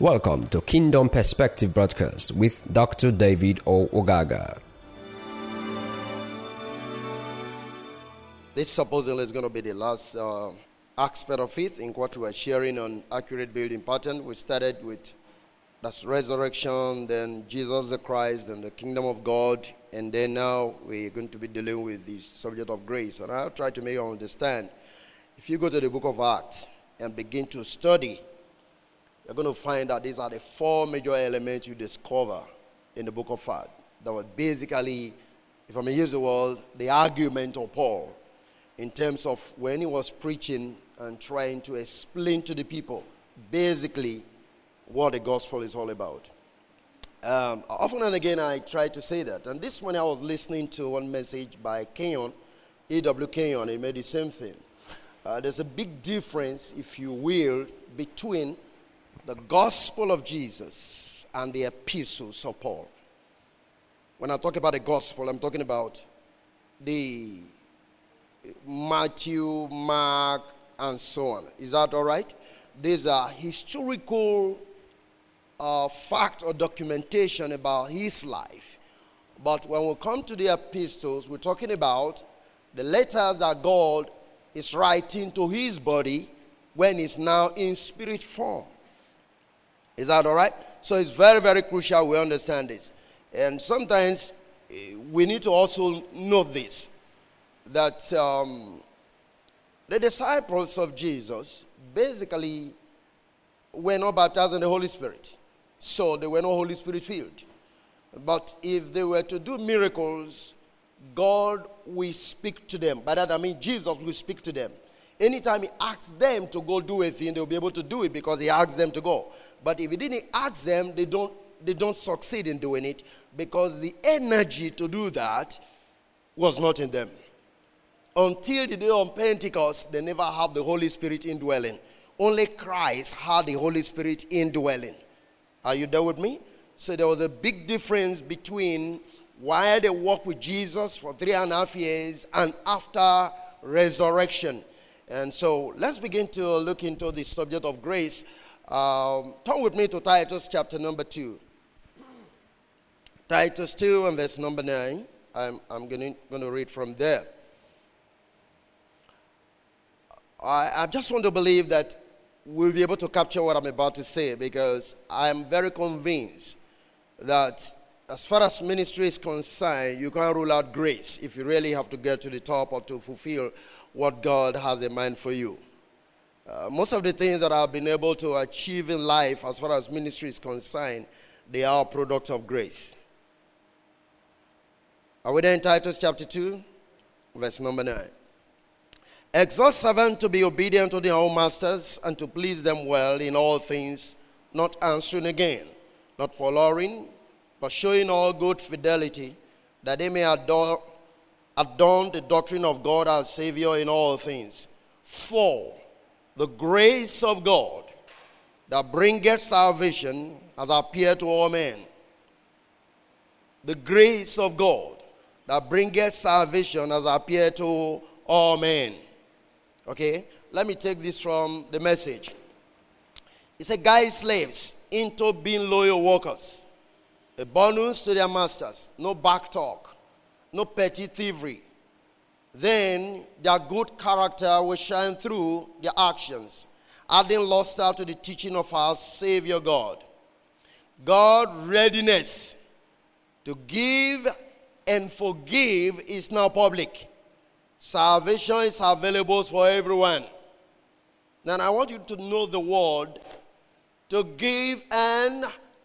Welcome to Kingdom Perspective Broadcast with Dr. David O. Ogaga. This supposedly is going to be the last uh, aspect of it in what we are sharing on accurate building pattern. We started with that's resurrection, then Jesus the Christ, then the kingdom of God, and then now we're going to be dealing with the subject of grace. And I'll try to make you understand. If you go to the book of Acts and begin to study you're going to find that these are the four major elements you discover in the book of Acts. That was basically, if I may use the word, the argument of Paul in terms of when he was preaching and trying to explain to the people basically what the gospel is all about. Um, often and again, I try to say that. And this morning, I was listening to one message by Kenyon, E.W. Kenyon. He made the same thing. Uh, there's a big difference, if you will, between the gospel of Jesus and the epistles of Paul. When I talk about the gospel, I'm talking about the Matthew, Mark, and so on. Is that all right? These are historical uh, fact or documentation about his life. But when we come to the epistles, we're talking about the letters that God is writing to his body when it's now in spirit form. Is that all right? So it's very, very crucial we understand this. And sometimes eh, we need to also know this that um, the disciples of Jesus basically were not baptized in the Holy Spirit. So they were not Holy Spirit filled. But if they were to do miracles, God will speak to them. By that I mean Jesus will speak to them. Anytime He asks them to go do a thing, they'll be able to do it because He asks them to go. But if he didn't ask them, they don't, they don't succeed in doing it because the energy to do that was not in them. Until the day of Pentecost, they never have the Holy Spirit indwelling. Only Christ had the Holy Spirit indwelling. Are you there with me? So there was a big difference between while they walked with Jesus for three and a half years and after resurrection. And so let's begin to look into the subject of grace. Um, turn with me to Titus chapter number 2. Titus 2 and verse number 9. I'm, I'm going to read from there. I, I just want to believe that we'll be able to capture what I'm about to say because I'm very convinced that as far as ministry is concerned, you can't rule out grace if you really have to get to the top or to fulfill what God has in mind for you. Uh, most of the things that I've been able to achieve in life, as far as ministry is concerned, they are a product of grace. Are we there in Titus chapter 2, verse number 9? Exhort servants to be obedient to their own masters and to please them well in all things, not answering again, not purloining, but showing all good fidelity, that they may adorn, adorn the doctrine of God our Savior in all things. For the grace of God that bringeth salvation has appeared to all men. The grace of God that bringeth salvation has appeared to all men. Okay, let me take this from the message. It said, guide slaves into being loyal workers, a bonus to their masters, no back talk, no petty thievery, then their good character will shine through their actions, adding luster to the teaching of our Savior God. God readiness to give and forgive is now public. Salvation is available for everyone. Now I want you to know the word to give and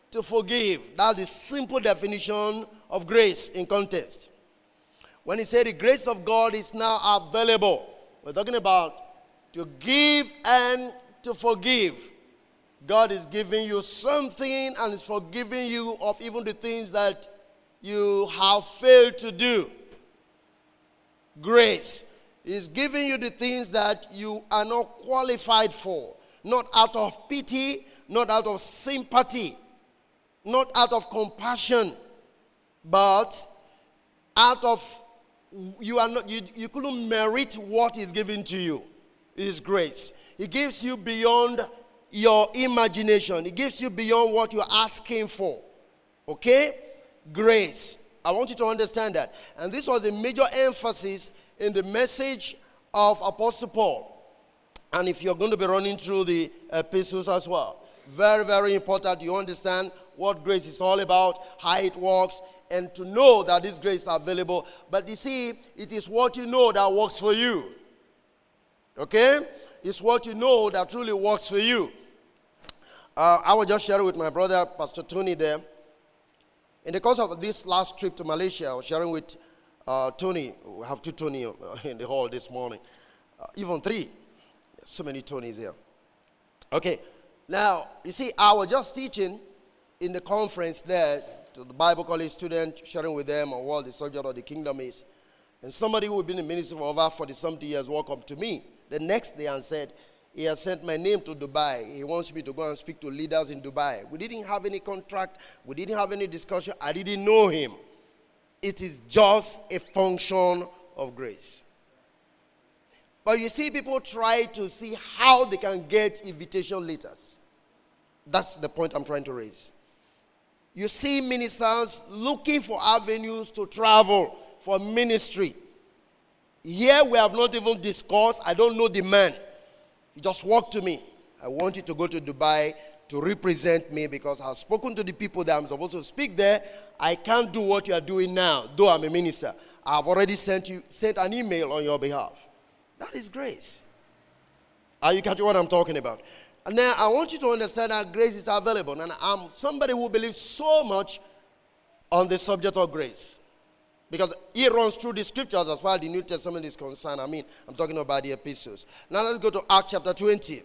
to forgive. That's the simple definition of grace in context. When he said the grace of God is now available, we're talking about to give and to forgive. God is giving you something and is forgiving you of even the things that you have failed to do. Grace is giving you the things that you are not qualified for, not out of pity, not out of sympathy, not out of compassion, but out of you are not you, you couldn't merit what is given to you. Is grace. He gives you beyond your imagination. It gives you beyond what you're asking for. Okay? Grace. I want you to understand that. And this was a major emphasis in the message of Apostle Paul. And if you're going to be running through the epistles as well, very, very important you understand what grace is all about, how it works, and to know that this grace is available. But you see, it is what you know that works for you. Okay? It's what you know that truly works for you. Uh, I was just sharing with my brother, Pastor Tony, there. In the course of this last trip to Malaysia, I was sharing with uh, Tony. We have two Tony in the hall this morning, uh, even three. So many Tonys here. Okay, now you see, I was just teaching in the conference there to the Bible college student, sharing with them on what the subject of the kingdom is. And somebody who had been in ministry for over 40 something years walked up to me the next day and said, He has sent my name to Dubai. He wants me to go and speak to leaders in Dubai. We didn't have any contract, we didn't have any discussion. I didn't know him. It is just a function of grace. But you see, people try to see how they can get invitation letters. That's the point I'm trying to raise. You see ministers looking for avenues to travel for ministry. Here we have not even discussed, I don't know the man. He just walked to me. I want you to go to Dubai to represent me because I've spoken to the people that I'm supposed to speak there. I can't do what you are doing now, though I'm a minister. I've already sent you sent an email on your behalf. That is grace. Are you catching what I'm talking about? And now I want you to understand that grace is available. And I'm somebody who believes so much on the subject of grace. Because he runs through the scriptures as far as the New Testament is concerned. I mean, I'm talking about the epistles. Now let's go to Act chapter 20.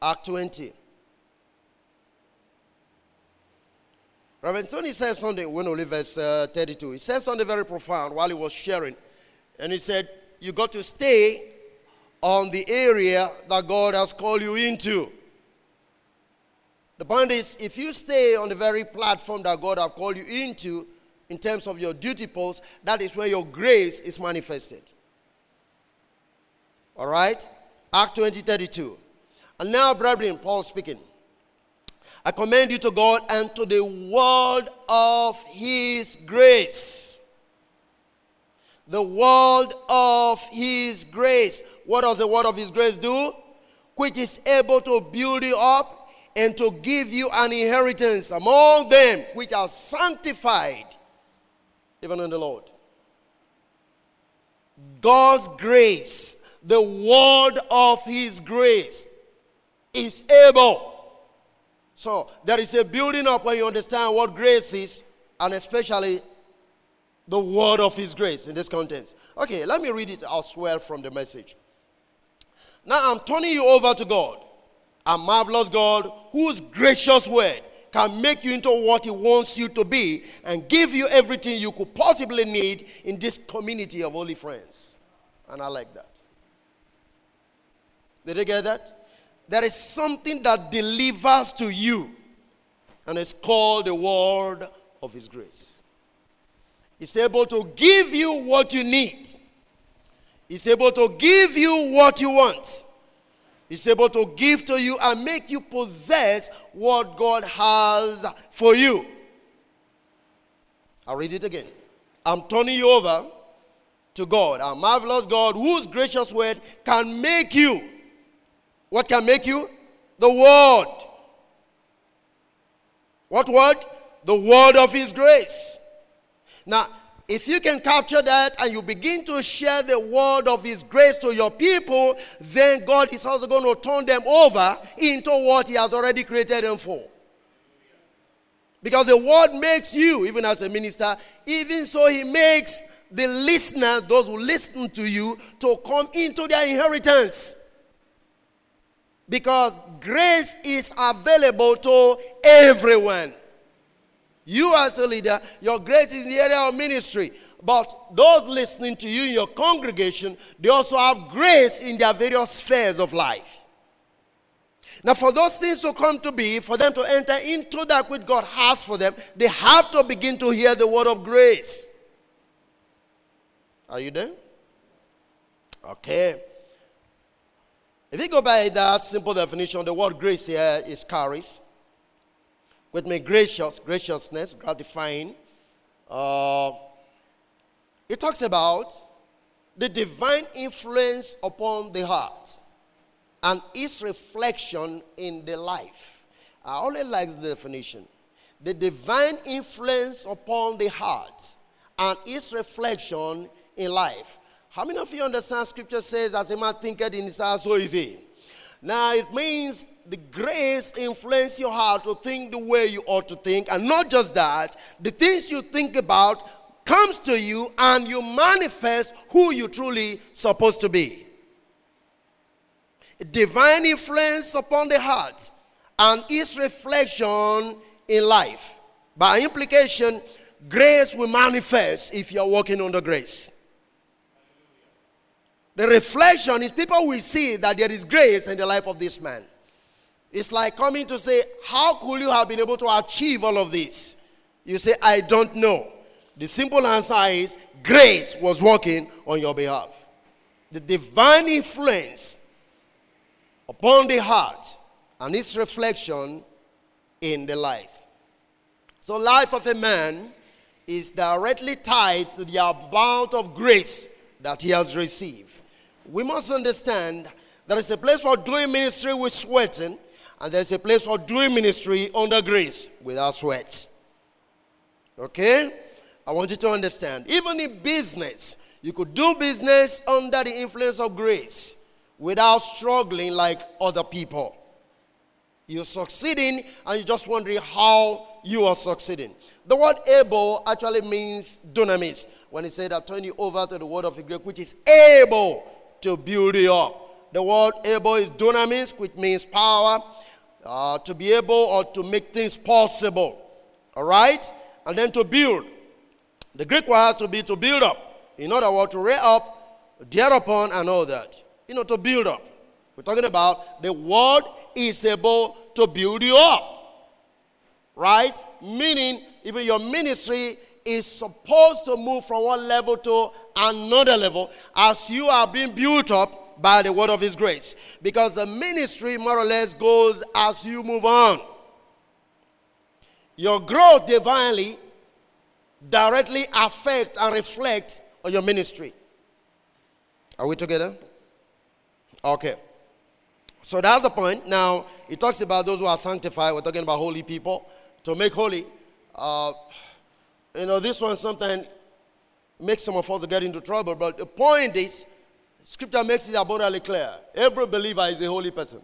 Act 20. Reverend Tony said something when we leave verse uh, 32. He said something very profound while he was sharing. And he said, You got to stay on the area that God has called you into. The point is, if you stay on the very platform that God has called you into, in terms of your duty post, that is where your grace is manifested. All right? Act 20 32. And now, brethren, Paul speaking. I commend you to God and to the word of his grace the word of his grace. What does the word of his grace do? Which is able to build you up and to give you an inheritance among them which are sanctified even in the Lord. God's grace, the word of his grace, is able. So there is a building up when you understand what grace is, and especially the word of his grace in this context. Okay, let me read it as well from the message. Now I'm turning you over to God, a marvelous God whose gracious word can make you into what he wants you to be and give you everything you could possibly need in this community of holy friends. And I like that. Did you get that? There is something that delivers to you, and it's called the word of his grace. He's able to give you what you need. He's able to give you what you want. He's able to give to you and make you possess what God has for you. I'll read it again. I'm turning you over to God, our marvelous God, whose gracious word can make you. What can make you? The word. What word? The word of His grace. Now, if you can capture that and you begin to share the word of His grace to your people, then God is also going to turn them over into what He has already created them for. Because the word makes you, even as a minister, even so, He makes the listeners, those who listen to you, to come into their inheritance. Because grace is available to everyone. You, as a leader, your grace is in the area of ministry. But those listening to you in your congregation, they also have grace in their various spheres of life. Now, for those things to come to be, for them to enter into that which God has for them, they have to begin to hear the word of grace. Are you there? Okay. If you go by that simple definition, the word grace here is charis, which means gracious, graciousness, gratifying. Uh, it talks about the divine influence upon the heart and its reflection in the life. I only like the definition. The divine influence upon the heart and its reflection in life. How many of you understand scripture says, as a man thinketh in his heart, so is he? Now it means the grace influence your heart to think the way you ought to think, and not just that, the things you think about comes to you and you manifest who you truly supposed to be. Divine influence upon the heart and its reflection in life. By implication, grace will manifest if you're walking under grace. The reflection is people will see that there is grace in the life of this man. It's like coming to say, How could you have been able to achieve all of this? You say, I don't know. The simple answer is grace was working on your behalf. The divine influence upon the heart and its reflection in the life. So, life of a man is directly tied to the amount of grace that he has received we must understand there is a place for doing ministry with sweating, and there's a place for doing ministry under grace without sweat. Okay? I want you to understand. Even in business, you could do business under the influence of grace without struggling like other people. You're succeeding, and you're just wondering how you are succeeding. The word able actually means dunamis. When he said, I turn you over to the word of the Greek, which is able to build you up. The word able is dunamis, which means power, uh, to be able or to make things possible. All right? And then to build. The Greek word has to be to build up. In other words, to rear up, dare upon, and all that. You know, to build up. We're talking about the word is able to build you up. Right? Meaning, even your ministry is supposed to move from one level to another level as you are being built up by the word of his grace. Because the ministry more or less goes as you move on. Your growth divinely directly affect and reflect on your ministry. Are we together? Okay. So that's the point. Now, it talks about those who are sanctified. We're talking about holy people. To make holy, uh, you know, this one sometimes makes some of us get into trouble, but the point is, Scripture makes it abundantly clear. Every believer is a holy person.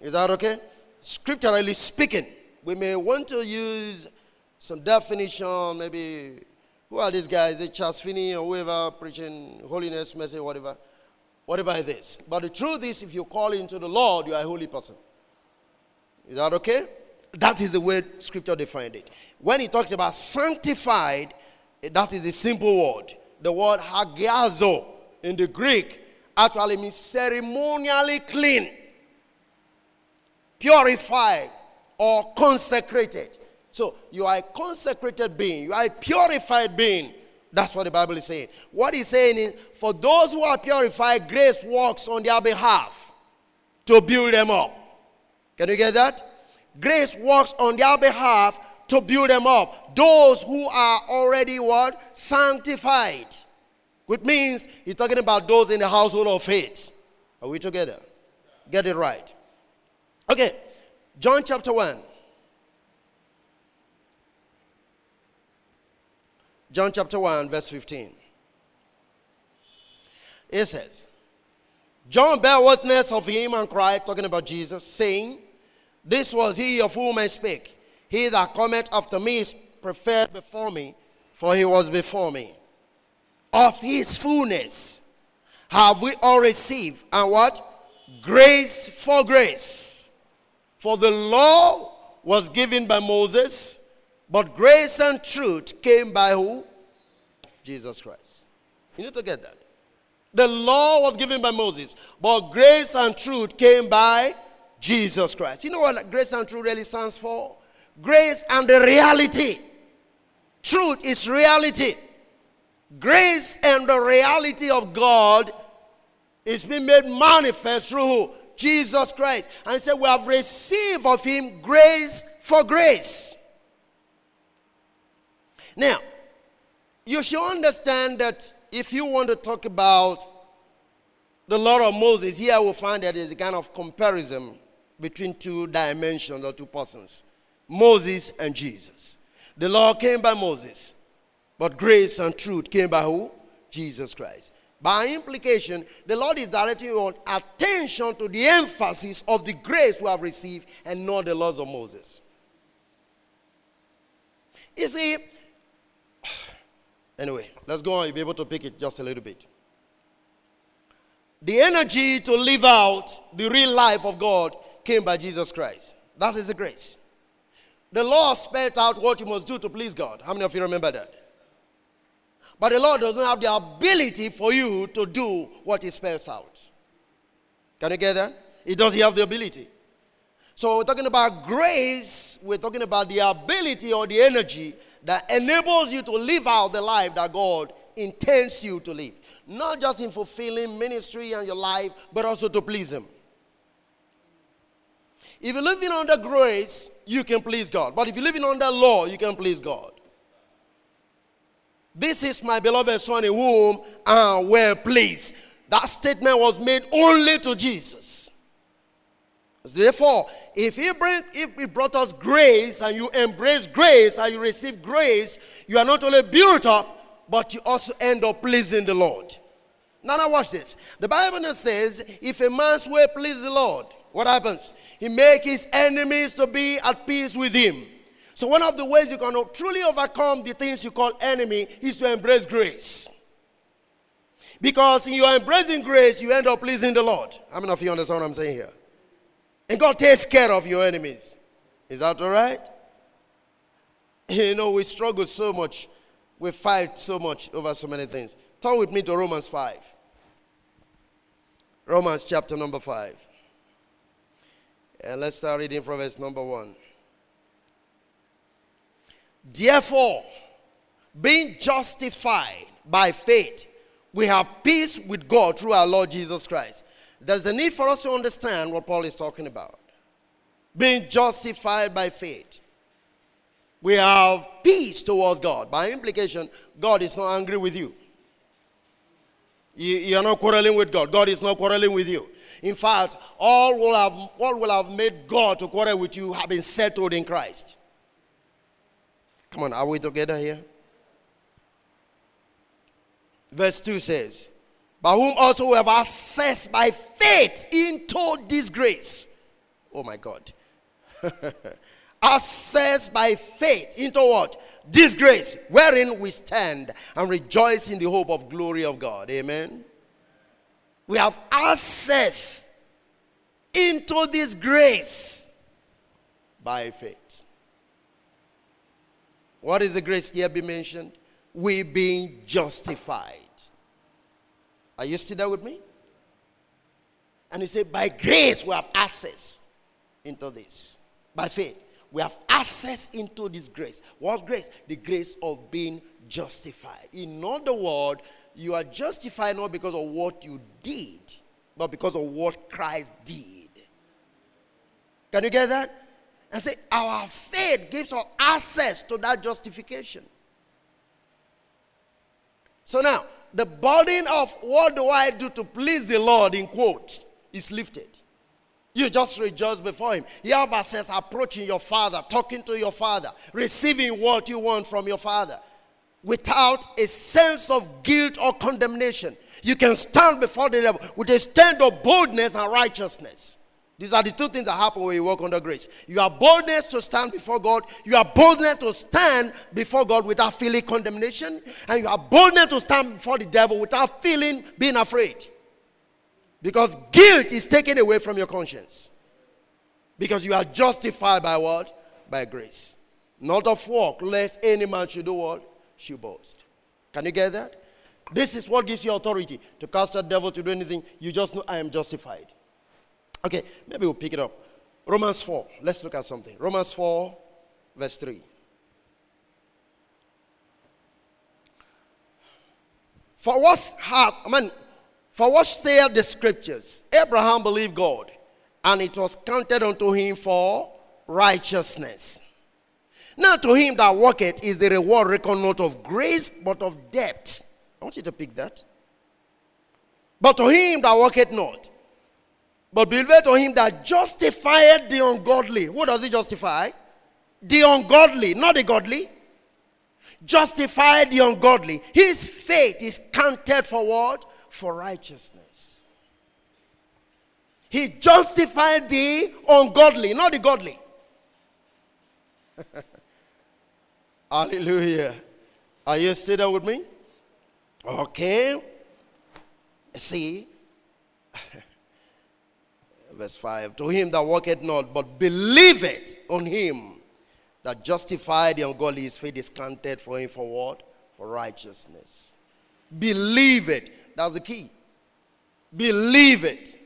Is that okay? Scripturally speaking, we may want to use some definition, maybe who are these guys? Is it Charles Finney or whoever preaching holiness message, whatever, whatever it is. But the truth is, if you call into the Lord, you are a holy person. Is that okay? That is the way Scripture defined it. When he talks about sanctified, eh, that is a simple word. The word hagiazo in the Greek actually means ceremonially clean, purified, or consecrated. So you are a consecrated being, you are a purified being. That's what the Bible is saying. What he's saying is, for those who are purified, grace works on their behalf to build them up. Can you get that? Grace works on their behalf to build them up. Those who are already what? Sanctified. Which means he's talking about those in the household of faith. Are we together? Get it right. Okay, John chapter 1. John chapter 1, verse 15. It says, John bare witness of him and cried, talking about Jesus, saying, This was he of whom I speak. He that cometh after me is preferred before me, for he was before me. Of his fullness have we all received, and what? Grace for grace. For the law was given by Moses, but grace and truth came by who? Jesus Christ. You need to get that. The law was given by Moses, but grace and truth came by Jesus Christ. You know what grace and truth really stands for? grace and the reality. Truth is reality. Grace and the reality of God is being made manifest through who? Jesus Christ. And he said, We have received of him grace for grace. Now, you should understand that if you want to talk about the law of Moses, here we'll find that there's a kind of comparison between two dimensions or two persons Moses and Jesus. The law came by Moses, but grace and truth came by who? Jesus Christ. By implication, the Lord is directing your attention to the emphasis of the grace we have received and not the laws of Moses. You see, anyway, let's go on. You'll be able to pick it just a little bit. The energy to live out the real life of God came by Jesus Christ. That is the grace. The law spelled out what you must do to please God. How many of you remember that? But the Lord doesn't have the ability for you to do what He spells out. Can you get that? He doesn't have the ability. So we're talking about grace, we're talking about the ability or the energy that enables you to live out the life that God intends you to live. Not just in fulfilling ministry and your life, but also to please Him. If you're living under grace, you can please God. But if you're living under law, you can please God. This is my beloved Son in whom I am well pleased. That statement was made only to Jesus. Therefore, if he, bring, if he brought us grace and you embrace grace and you receive grace, you are not only built up, but you also end up pleasing the Lord. Now, now watch this. The Bible says, if a man's way please the Lord, what happens? He make his enemies to be at peace with him. So, one of the ways you can truly overcome the things you call enemy is to embrace grace. Because in your embracing grace, you end up pleasing the Lord. How many of you understand what I'm saying here? And God takes care of your enemies. Is that all right? You know, we struggle so much, we fight so much over so many things. Turn with me to Romans 5. Romans chapter number 5. And let's start reading from verse number 1. Therefore, being justified by faith, we have peace with God through our Lord Jesus Christ. There's a need for us to understand what Paul is talking about. Being justified by faith. We have peace towards God. By implication, God is not angry with you. You, are not quarreling with God. God is not quarreling with you. In fact, all will have what will have made God to quarrel with you have been settled in Christ. Come on, are we together here? Verse 2 says, By whom also we have access by faith into this grace. Oh my God. access by faith into what? This grace, wherein we stand and rejoice in the hope of glory of God. Amen. We have access into this grace by faith. What is the grace here be mentioned? We being justified. Are you still there with me? And he said, by grace we have access into this. By faith, we have access into this grace. What grace? The grace of being justified. In other words, you are justified not because of what you did, but because of what Christ did. Can you get that? and say, Our faith gives us access to that justification. So now, the burden of what do I do to please the Lord, in quote, is lifted. You just rejoice before Him. You have access approaching your Father, talking to your Father, receiving what you want from your Father without a sense of guilt or condemnation. You can stand before the devil with a stand of boldness and righteousness. These are the two things that happen when you walk under grace. You have boldness to stand before God. You have boldness to stand before God without feeling condemnation. And you have boldness to stand before the devil without feeling being afraid. Because guilt is taken away from your conscience. Because you are justified by what? By grace. Not of work, lest any man should do what? Should boast. Can you get that? This is what gives you authority to cast a devil to do anything. You just know I am justified. Okay, maybe we'll pick it up. Romans 4. Let's look at something. Romans 4, verse 3. For what hath, I mean, For what saith the scriptures? Abraham believed God, and it was counted unto him for righteousness. Now to him that worketh is the reward reckoned not of grace, but of debt. I want you to pick that. But to him that worketh not, but believeth to him that justifieth the ungodly. Who does he justify? The ungodly, not the godly. Justify the ungodly. His faith is counted for what? For righteousness. He justified the ungodly, not the godly. Hallelujah. Are you still there with me? Okay. See, verse 5 To him that worketh not, but believeth on him that justified the ungodly, his faith is counted for him for what? For righteousness. Believe it. That's the key. Believe it.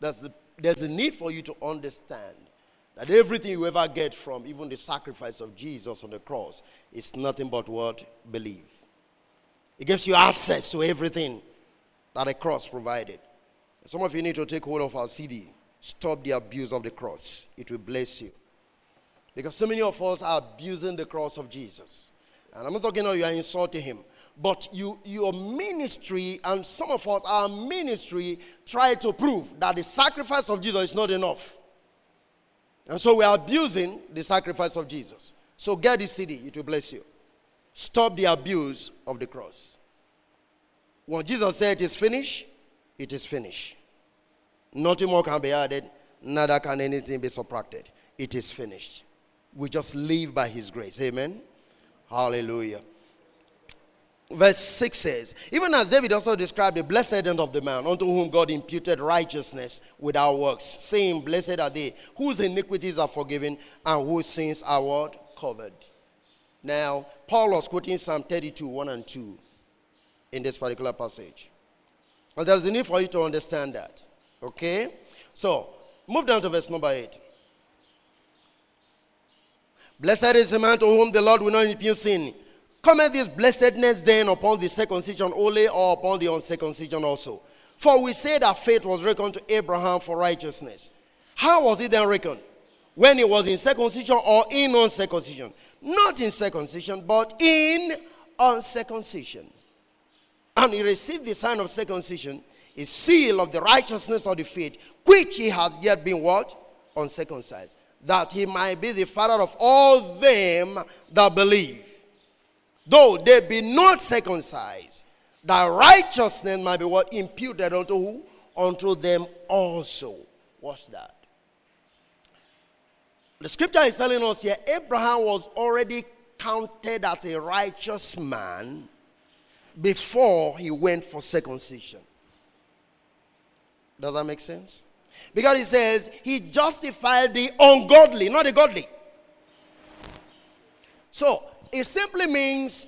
That's the, there's a need for you to understand that everything you ever get from even the sacrifice of Jesus on the cross is nothing but what? Believe. It gives you access to everything that the cross provided. Some of you need to take hold of our CD. Stop the abuse of the cross. It will bless you. Because so many of us are abusing the cross of Jesus. And I'm not talking about you are insulting him. But you, your ministry, and some of us, our ministry, try to prove that the sacrifice of Jesus is not enough. And so we are abusing the sacrifice of Jesus. So get this CD, it will bless you. Stop the abuse of the cross. When Jesus said it is finished, it is finished. Nothing more can be added, neither can anything be subtracted. It is finished. We just live by his grace. Amen. Hallelujah. Verse 6 says, Even as David also described the blessed end of the man unto whom God imputed righteousness without works, saying, Blessed are they whose iniquities are forgiven and whose sins are what? Covered. Now, Paul was quoting Psalm 32, 1 and 2 in this particular passage. And there's a need for you to understand that. Okay? So, move down to verse number 8. Blessed is the man to whom the Lord will not impute sin. Comment this blessedness then upon the circumcision only or upon the uncircumcision also? For we say that faith was reckoned to Abraham for righteousness. How was it then reckoned? When it was in circumcision or in uncircumcision? Not in circumcision, but in uncircumcision. And he received the sign of circumcision, a seal of the righteousness of the faith, which he has yet been what? Uncircumcised that he might be the father of all them that believe. Though they be not circumcised, that righteousness might be what imputed unto who? Unto them also. What's that? The scripture is telling us here Abraham was already counted as a righteous man before he went for circumcision. Does that make sense? Because he says he justified the ungodly, not the godly. So it simply means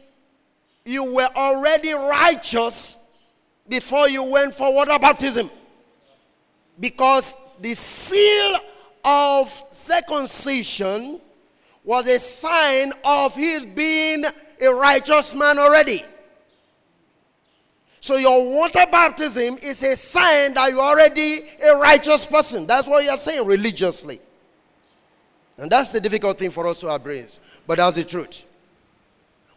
you were already righteous before you went for water baptism. Because the seal of circumcision was a sign of his being a righteous man already. So your water baptism is a sign that you're already a righteous person. That's what you're saying religiously. And that's the difficult thing for us to embrace. But that's the truth.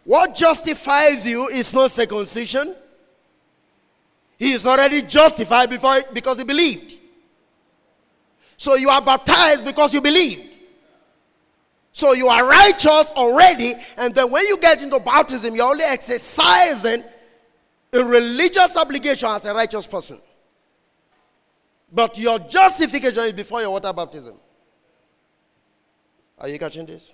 What justifies you is not circumcision. He is already justified before because he believed. So you are baptized because you believed. So you are righteous already, and then when you get into baptism, you're only exercising a religious obligation as a righteous person. But your justification is before your water baptism. Are you catching this?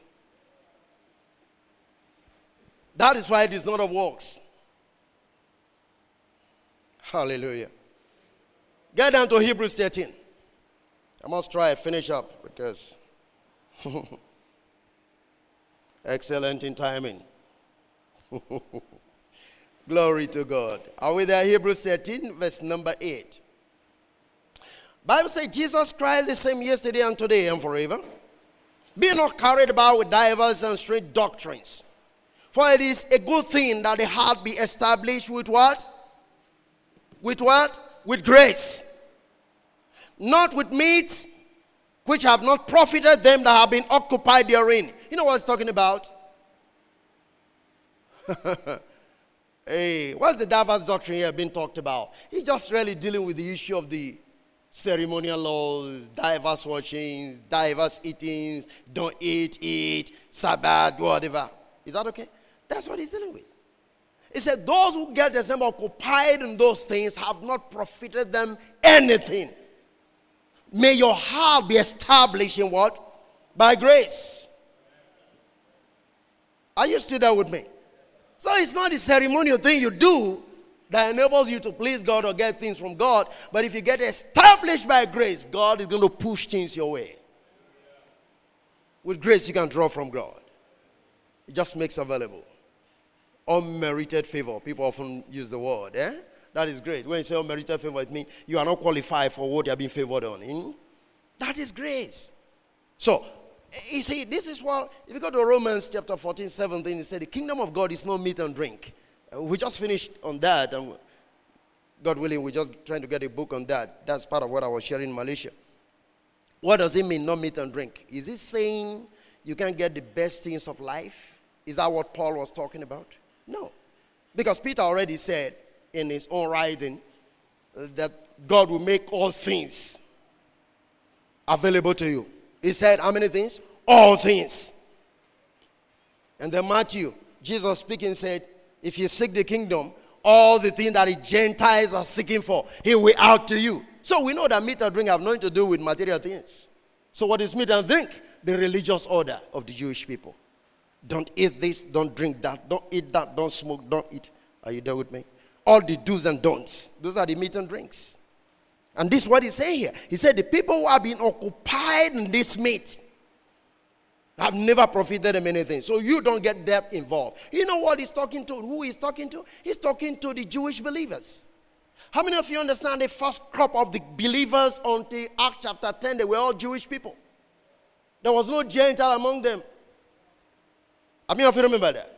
That is why it is not of works. Hallelujah. Get down to Hebrews 13. I must try to finish up because excellent in timing. Glory to God. Are we there? Hebrews 13, verse number 8. Bible says Jesus Christ the same yesterday and today and forever. Be not carried about with divers and strange doctrines. For it is a good thing that the heart be established with what? With what? with grace, not with meats which have not profited them that have been occupied therein. You know what he's talking about? hey, what's the diverse doctrine here being talked about? He's just really dealing with the issue of the ceremonial laws, diverse washings, diverse eatings, don't eat, eat, Sabbath, whatever. Is that okay? That's what he's dealing with. He said, Those who get themselves occupied in those things have not profited them anything. May your heart be established in what? By grace. Are you still there with me? So it's not the ceremonial thing you do that enables you to please God or get things from God. But if you get established by grace, God is going to push things your way. With grace, you can draw from God. It just makes available. Unmerited favor. People often use the word. Eh? That is great. When you say unmerited favor, it means you are not qualified for what you are being favored on. Hmm? That is grace. So, you see, this is what, if you go to Romans chapter 14, 17, it said, The kingdom of God is not meat and drink. Uh, we just finished on that, and God willing, we're just trying to get a book on that. That's part of what I was sharing in Malaysia. What does it mean, not meat and drink? Is it saying you can't get the best things of life? Is that what Paul was talking about? No. Because Peter already said in his own writing uh, that God will make all things available to you. He said, How many things? All things. And then Matthew, Jesus speaking, said, If you seek the kingdom, all the things that the Gentiles are seeking for, he will out to you. So we know that meat and drink have nothing to do with material things. So what is meat and drink? The religious order of the Jewish people. Don't eat this, don't drink that, don't eat that, don't smoke, don't eat. Are you there with me? All the do's and don'ts. Those are the meat and drinks. And this is what he's saying here. He said, The people who have been occupied in this meat have never profited them anything. So you don't get that involved. You know what he's talking to? Who he's talking to? He's talking to the Jewish believers. How many of you understand the first crop of the believers until Acts chapter 10? They were all Jewish people. There was no Gentile among them. How many of you remember that?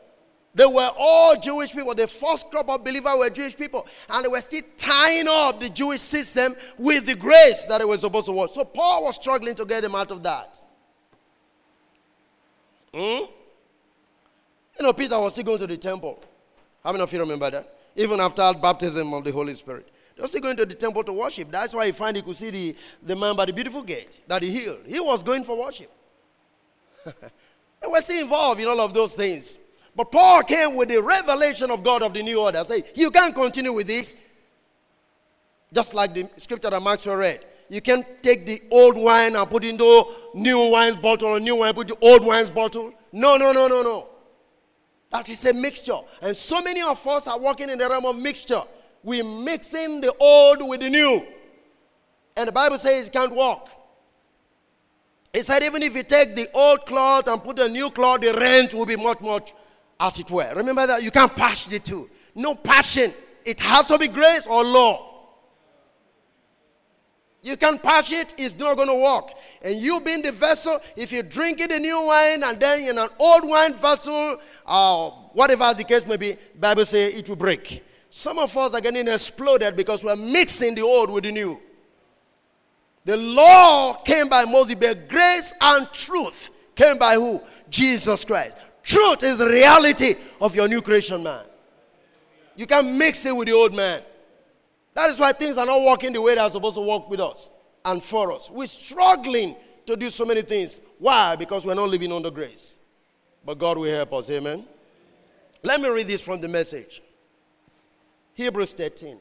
They were all Jewish people. The first crop of believers were Jewish people. And they were still tying up the Jewish system with the grace that it was supposed to work. So Paul was struggling to get them out of that. Hmm? You know, Peter was still going to the temple. How many of you remember that? Even after baptism of the Holy Spirit. They were still going to the temple to worship. That's why he find he could see the, the man by the beautiful gate that he healed. He was going for worship. they were still involved in all of those things. But Paul came with the revelation of God of the new order. Say, you can't continue with this. Just like the scripture that Maxwell read. You can't take the old wine and put into new wine's bottle or new wine put the old wine's bottle. No, no, no, no, no. That is a mixture. And so many of us are working in the realm of mixture. We're mixing the old with the new. And the Bible says it can't work. It said even if you take the old cloth and put a new cloth, the rent will be much, much as it were. Remember that you can't patch the two. No passion. It has to be grace or law. You can patch it, it's not going to work. And you being the vessel, if you drink it the new wine and then in an old wine vessel, uh, whatever the case may be, Bible says it will break. Some of us are getting exploded because we're mixing the old with the new. The law came by Moses, but grace and truth came by who? Jesus Christ. Truth is reality of your new creation man. You can mix it with the old man. That is why things are not working the way they're supposed to work with us and for us. We're struggling to do so many things. Why? Because we're not living under grace. But God will help us. Amen. Let me read this from the message Hebrews 13.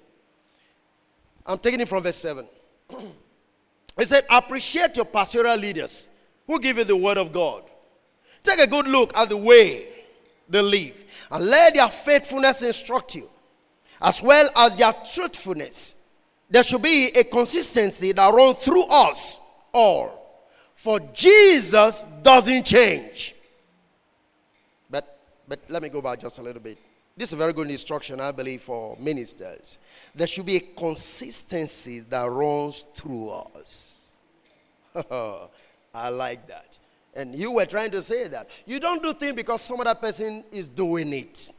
I'm taking it from verse 7. it said, Appreciate your pastoral leaders who give you the word of God Take a good look at the way they live and let their faithfulness instruct you, as well as their truthfulness. There should be a consistency that runs through us all. For Jesus doesn't change. But, but let me go back just a little bit. This is a very good instruction, I believe, for ministers. There should be a consistency that runs through us. I like that. And you were trying to say that. You don't do things because some other person is doing it.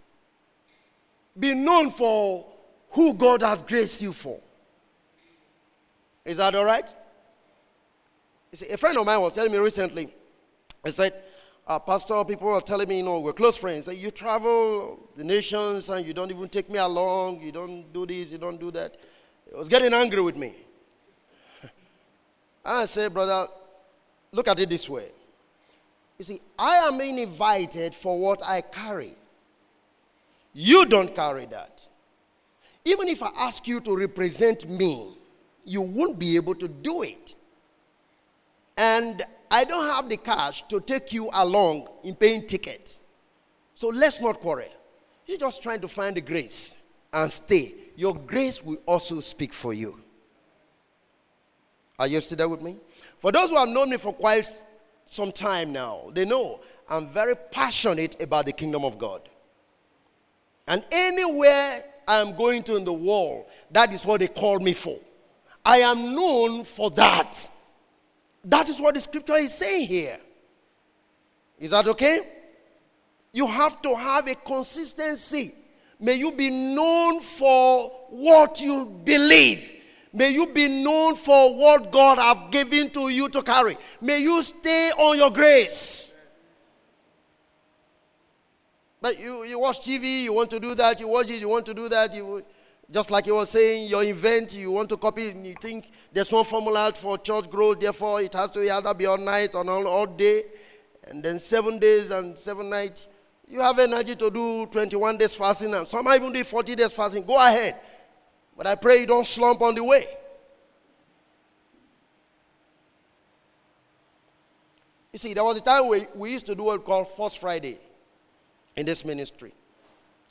Be known for who God has graced you for. Is that all right? You see, a friend of mine was telling me recently, he said, uh, Pastor, people are telling me, you know, we're close friends. You travel the nations and you don't even take me along. You don't do this, you don't do that. He was getting angry with me. I said, brother, look at it this way. You see, I am invited for what I carry. You don't carry that. Even if I ask you to represent me, you won't be able to do it. And I don't have the cash to take you along in paying tickets. So let's not quarrel. You're just trying to find the grace and stay. Your grace will also speak for you. Are you still there with me? For those who have known me for quite some time now, they know I'm very passionate about the kingdom of God. And anywhere I'm going to in the world, that is what they call me for. I am known for that. That is what the scripture is saying here. Is that okay? You have to have a consistency. May you be known for what you believe. May you be known for what God have given to you to carry. May you stay on your grace. But you, you watch TV, you want to do that, you watch it, you want to do that, you just like he was saying, your event, you want to copy, and you think there's one formula for church growth, therefore it has to either be all night or all, all day, and then seven days and seven nights. You have energy to do 21 days fasting, and some even do 40 days fasting. Go ahead. But I pray you don't slump on the way. You see, there was a time we, we used to do what we call First Friday in this ministry.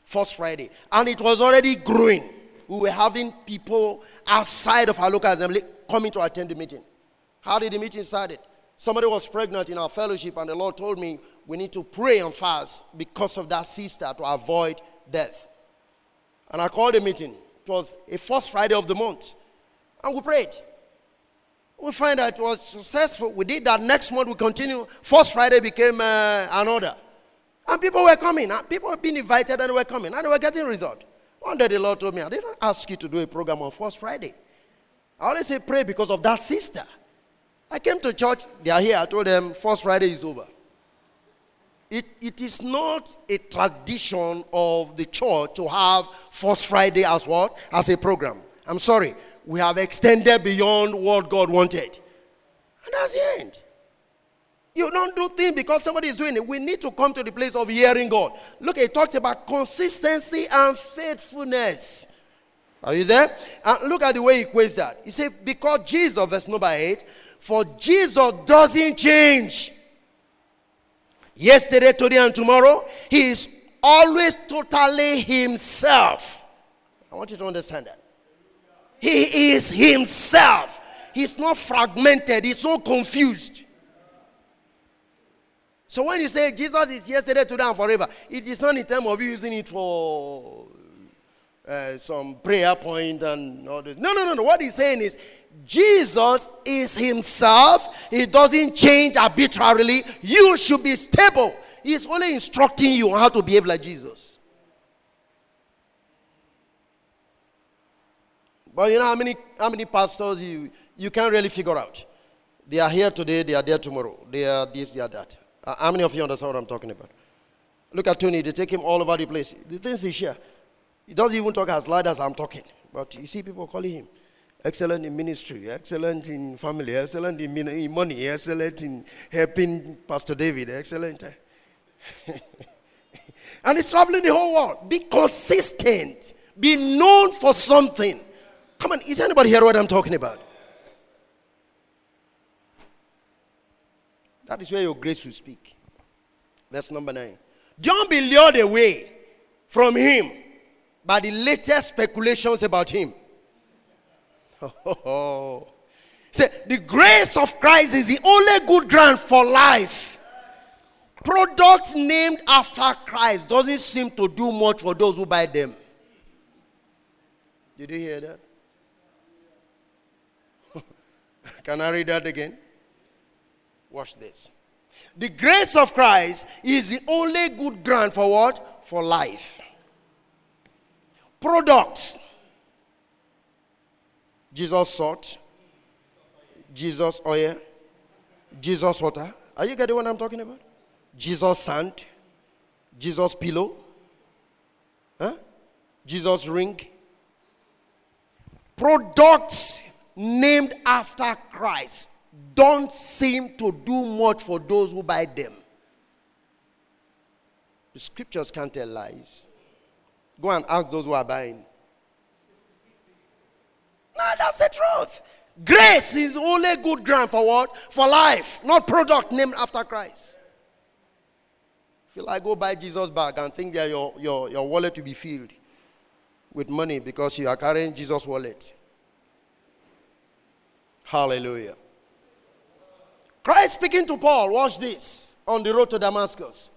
First Friday. And it was already growing we were having people outside of our local assembly coming to attend the meeting. How did the meeting started? Somebody was pregnant in our fellowship, and the Lord told me we need to pray and fast because of that sister to avoid death. And I called the meeting. It was a first Friday of the month. And we prayed. We find that it was successful. We did that next month. We continued. First Friday became uh, another. And people were coming. And people were being invited and they were coming. And they were getting result. One day the Lord told me, I didn't ask you to do a program on First Friday. I always say pray because of that sister. I came to church, they are here. I told them First Friday is over. It, it is not a tradition of the church to have First Friday as what? As a program. I'm sorry. We have extended beyond what God wanted. And that's the end. You don't do things because somebody is doing it. We need to come to the place of hearing God. Look, it talks about consistency and faithfulness. Are you there? And look at the way he quotes that. He said, because Jesus, verse number 8, for Jesus doesn't change. Yesterday, today, and tomorrow, he is always totally himself. I want you to understand that. He is himself. He's not fragmented, he's not confused. So when you say Jesus is yesterday, today, and forever, it is not in terms of using it for uh, some prayer point and all this. No, no, no, no. What he's saying is Jesus is himself. He doesn't change arbitrarily. You should be stable. He's only instructing you on how to behave like Jesus. But you know how many how many pastors you you can't really figure out. They are here today, they are there tomorrow. They are this, they are that. Uh, how many of you understand what I'm talking about? Look at Tony, they take him all over the place. The things he share, he doesn't even talk as loud as I'm talking. But you see people calling him excellent in ministry, excellent in family, excellent in money, excellent in helping Pastor David, excellent. and he's traveling the whole world. Be consistent, be known for something. Come on, is anybody here what I'm talking about? That is where your grace will speak. Verse number nine. Don't be lured away from him by the latest speculations about him. Oh, Say, the grace of Christ is the only good ground for life. Products named after Christ doesn't seem to do much for those who buy them. Did you hear that? Can I read that again? Watch this. The grace of Christ is the only good ground for what? For life. Products. Jesus sought Jesus oil, Jesus water. Are you getting what I'm talking about? Jesus sand, Jesus pillow, huh? Jesus ring. Products named after Christ don't seem to do much for those who buy them. The scriptures can't tell lies. Go and ask those who are buying. No, that's the truth. Grace is only good ground for what? For life, not product named after Christ. If you like, go buy Jesus bag and think that your, your, your wallet will be filled with money because you are carrying Jesus' wallet. Hallelujah. Christ speaking to Paul, watch this, on the road to Damascus.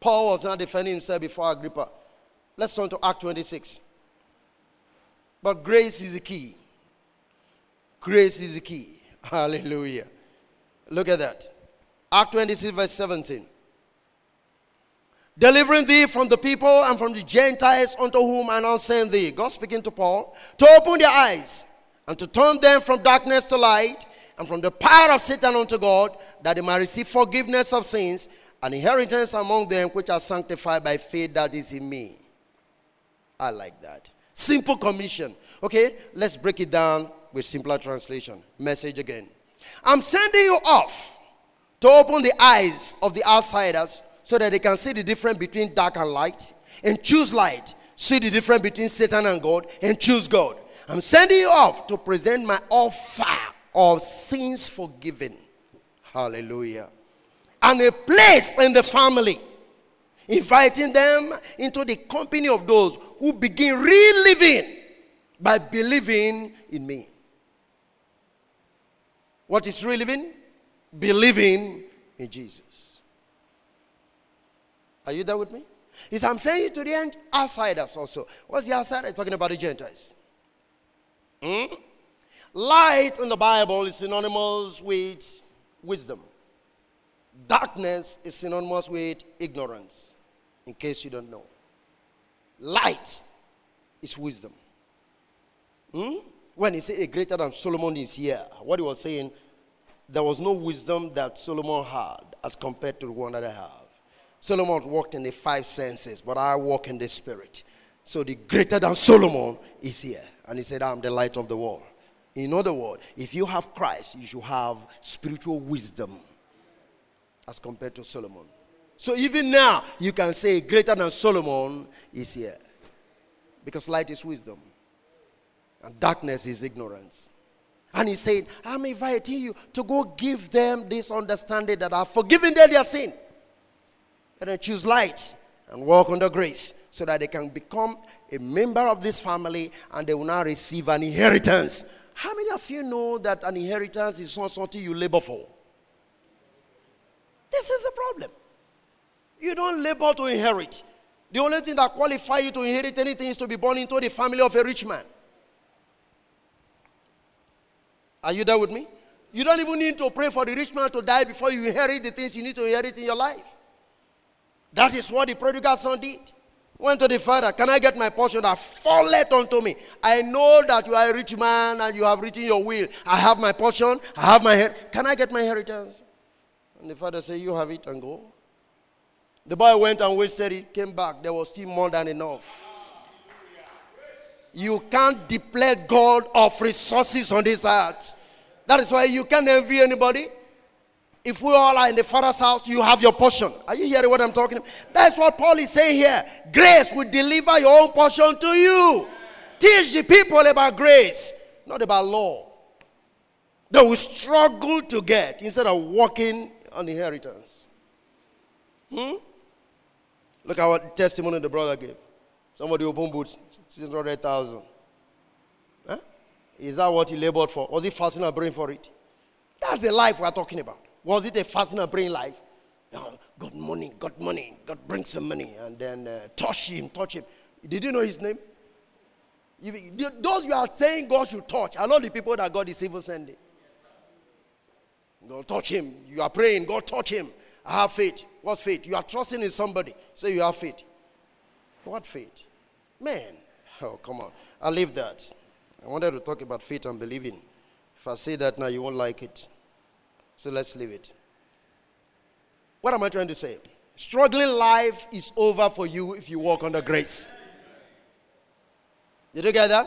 Paul was not defending himself before Agrippa. Let's turn to Act 26. But grace is the key. Grace is the key. Hallelujah. Look at that. Act 26, verse 17. Delivering thee from the people and from the Gentiles unto whom I now send thee. God speaking to Paul to open their eyes and to turn them from darkness to light and from the power of Satan unto God, that they might receive forgiveness of sins and inheritance among them which are sanctified by faith that is in me. I like that. Simple commission. Okay, let's break it down with simpler translation. Message again. I'm sending you off to open the eyes of the outsiders so that they can see the difference between dark and light and choose light. See the difference between Satan and God and choose God. I'm sending you off to present my offer of sins forgiven. Hallelujah. And a place in the family. Inviting them into the company of those who begin reliving by believing in me. What is reliving? Believing in Jesus. Are you there with me? Is I'm saying it to the outsiders also. What's the outsider? Talking about the Gentiles. Hmm? Light in the Bible is synonymous with wisdom. Darkness is synonymous with ignorance, in case you don't know. Light is wisdom. Hmm? When he said a greater than Solomon is here, what he was saying, there was no wisdom that Solomon had as compared to the one that I have. Solomon walked in the five senses, but I walk in the spirit. So the greater than Solomon is here. And he said, I'm the light of the world. In other words, if you have Christ, you should have spiritual wisdom as compared to Solomon. So even now, you can say greater than Solomon is here. Because light is wisdom. And darkness is ignorance. And he said, I'm inviting you to go give them this understanding that I've forgiven them their sin. And then choose light and walk under grace so that they can become a member of this family and they will now receive an inheritance. How many of you know that an inheritance is not something you labor for? This is the problem. You don't labor to inherit. The only thing that qualifies you to inherit anything is to be born into the family of a rich man. Are you there with me? You don't even need to pray for the rich man to die before you inherit the things you need to inherit in your life. That is what the prodigal son did. Went to the father, Can I get my portion that falleth unto me? I know that you are a rich man and you have written your will. I have my portion, I have my head. Can I get my inheritance? And the father said, You have it and go. The boy went and wasted it, came back. There was still more than enough. You can't deplete God of resources on this earth. That is why you can't envy anybody. If we all are in the Father's house, you have your portion. Are you hearing what I'm talking about? That's what Paul is saying here. Grace will deliver your own portion to you. Teach the people about grace, not about law. They will struggle to get instead of walking on inheritance. Hmm? Look at what testimony the brother gave. Somebody opened boots, 600,000. Huh? Is that what he labored for? Was he fasting and praying for it? That's the life we're talking about. Was it a fastener praying life? Oh, money, got money, God bring some money, and then uh, touch him, touch him. Did you know his name? Those you are saying God should touch are not the people that God is even sending. God touch him. You are praying, God touch him. I have faith. What's faith? You are trusting in somebody. Say you have faith. What faith? Man. Oh, come on. I'll leave that. I wanted to talk about faith and believing. If I say that now, you won't like it. So let's leave it. What am I trying to say? Struggling life is over for you if you walk under grace. Did you get that?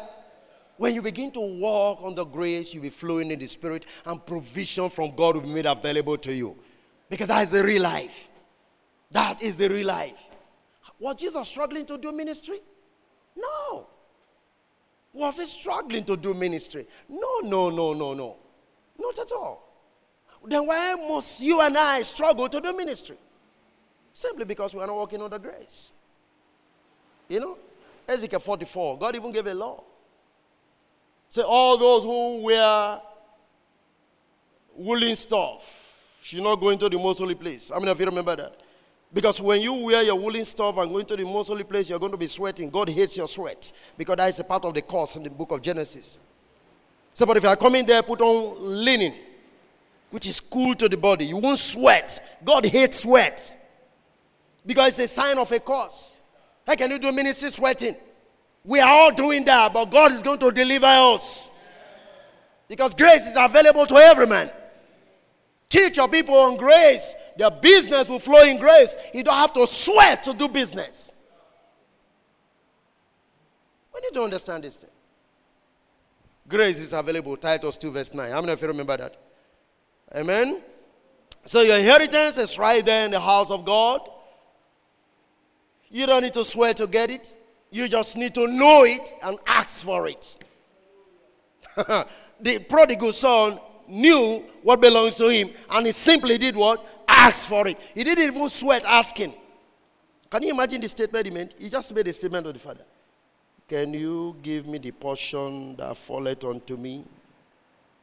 When you begin to walk under grace, you'll be flowing in the spirit, and provision from God will be made available to you. Because that is the real life. That is the real life. Was Jesus struggling to do ministry? No. Was he struggling to do ministry? No, no, no, no, no. Not at all. Then why must you and I struggle to do ministry? Simply because we are not walking under grace. You know, Ezekiel 44, God even gave a law. Say, all those who wear woolen stuff should not go into the most holy place. How many of you remember that? Because when you wear your woolen stuff and go into the most holy place, you're going to be sweating. God hates your sweat because that is a part of the curse in the book of Genesis. So, but if you are coming there, put on linen, which is cool to the body. You won't sweat. God hates sweat because it's a sign of a curse. How can you do ministry sweating? We are all doing that, but God is going to deliver us. Because grace is available to every man. Teach your people on grace. Their business will flow in grace. You don't have to sweat to do business. We need to understand this thing. Grace is available. Titus 2, verse 9. How many of you remember that? Amen. So your inheritance is right there in the house of God. You don't need to swear to get it. You just need to know it and ask for it. the prodigal son knew what belongs to him and he simply did what? Asked for it. He didn't even sweat asking. Can you imagine the statement he made? He just made a statement to the father. Can you give me the portion that falleth unto me?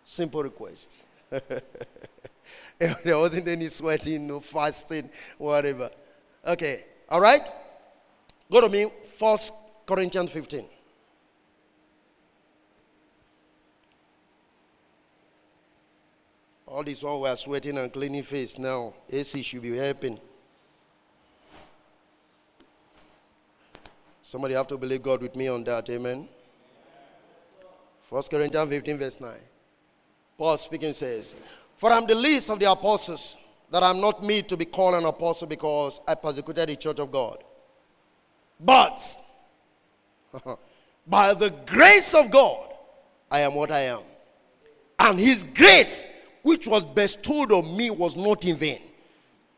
Simple request. there wasn't any sweating, no fasting, whatever. Okay, all right? Go to me, First Corinthians 15. All this while we are sweating and cleaning face now. AC should be helping. Somebody have to believe God with me on that. Amen. First Corinthians 15, verse 9. Paul speaking says, For I'm the least of the apostles, that I'm not made to be called an apostle because I persecuted the church of God. But by the grace of God, I am what I am. And his grace, which was bestowed on me, was not in vain.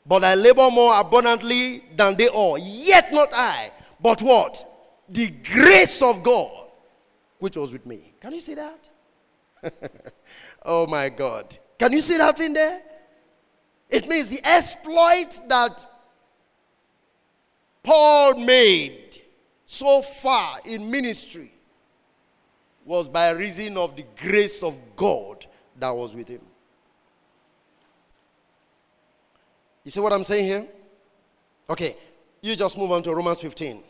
But I labor more abundantly than they all. Yet not I, but what? The grace of God, which was with me. Can you see that? oh my God. Can you see that in there? It means the exploit that Paul made so far in ministry was by reason of the grace of God that was with him. You see what I'm saying here? Okay, you just move on to Romans 15.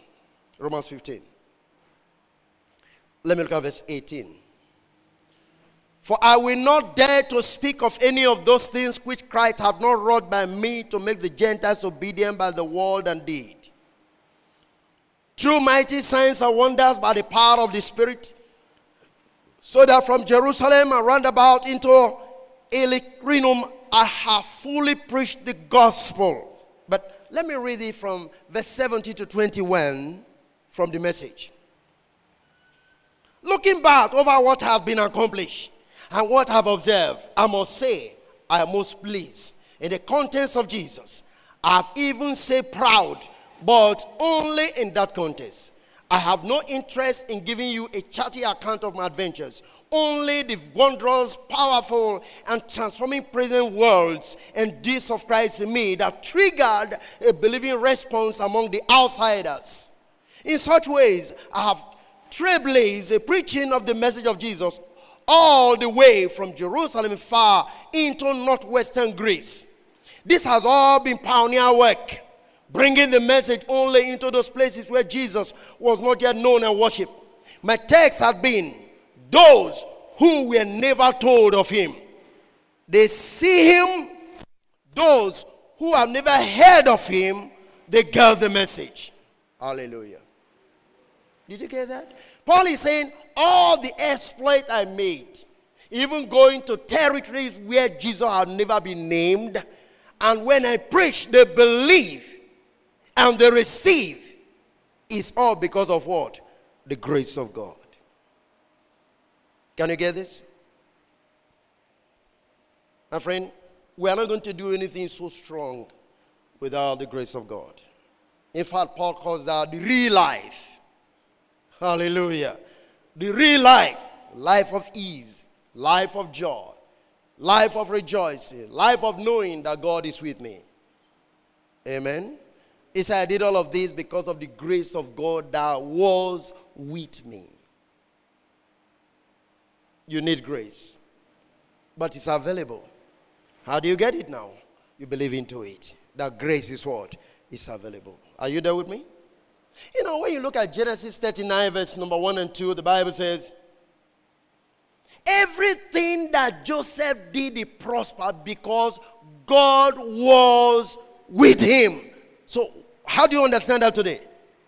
Romans 15. Let me look at verse 18. For I will not dare to speak of any of those things which Christ hath not wrought by me to make the Gentiles obedient by the word and deed through mighty signs and wonders by the power of the Spirit, so that from Jerusalem and round about into Illyricum I have fully preached the gospel. But let me read it from verse 70 to 21 from the message. Looking back over what have been accomplished and what I've observed, I must say I am most pleased in the contents of Jesus. I've even said proud but only in that context. I have no interest in giving you a chatty account of my adventures. Only the wondrous, powerful, and transforming present worlds and deeds of Christ in me that triggered a believing response among the outsiders. In such ways, I have trailblazed a preaching of the message of Jesus all the way from Jerusalem far into northwestern Greece. This has all been pioneer work bringing the message only into those places where Jesus was not yet known and worshipped. My text had been those who were never told of him. They see him, those who have never heard of him, they get the message. Hallelujah. Did you get that? Paul is saying, All the exploit I made, even going to territories where Jesus had never been named. And when I preach, they believe and they receive. It's all because of what? The grace of God. Can you get this? My friend, we are not going to do anything so strong without the grace of God. In fact, Paul calls that the real life. Hallelujah. The real life, life of ease, life of joy, life of rejoicing, life of knowing that God is with me. Amen. He said, I did all of this because of the grace of God that was with me. You need grace, but it's available. How do you get it now? You believe into it. That grace is what? Is available. Are you there with me? You know, when you look at Genesis 39, verse number 1 and 2, the Bible says, Everything that Joseph did, he prospered because God was with him. So, how do you understand that today?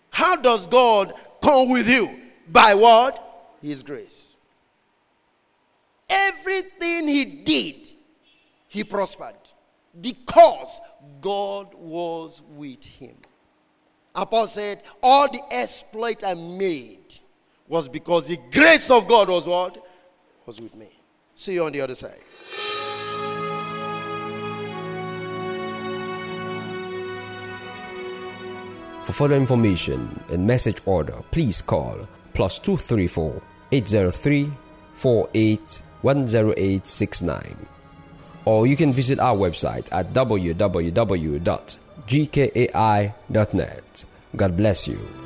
How does God come with you? By what? His grace. Everything he did, he prospered because God was with him. Paul said, All the exploit I made was because the grace of God was what? Was with me. See you on the other side. For further information and message order, please call plus 234 803 48 10869. Or you can visit our website at www.gkai.net. God bless you.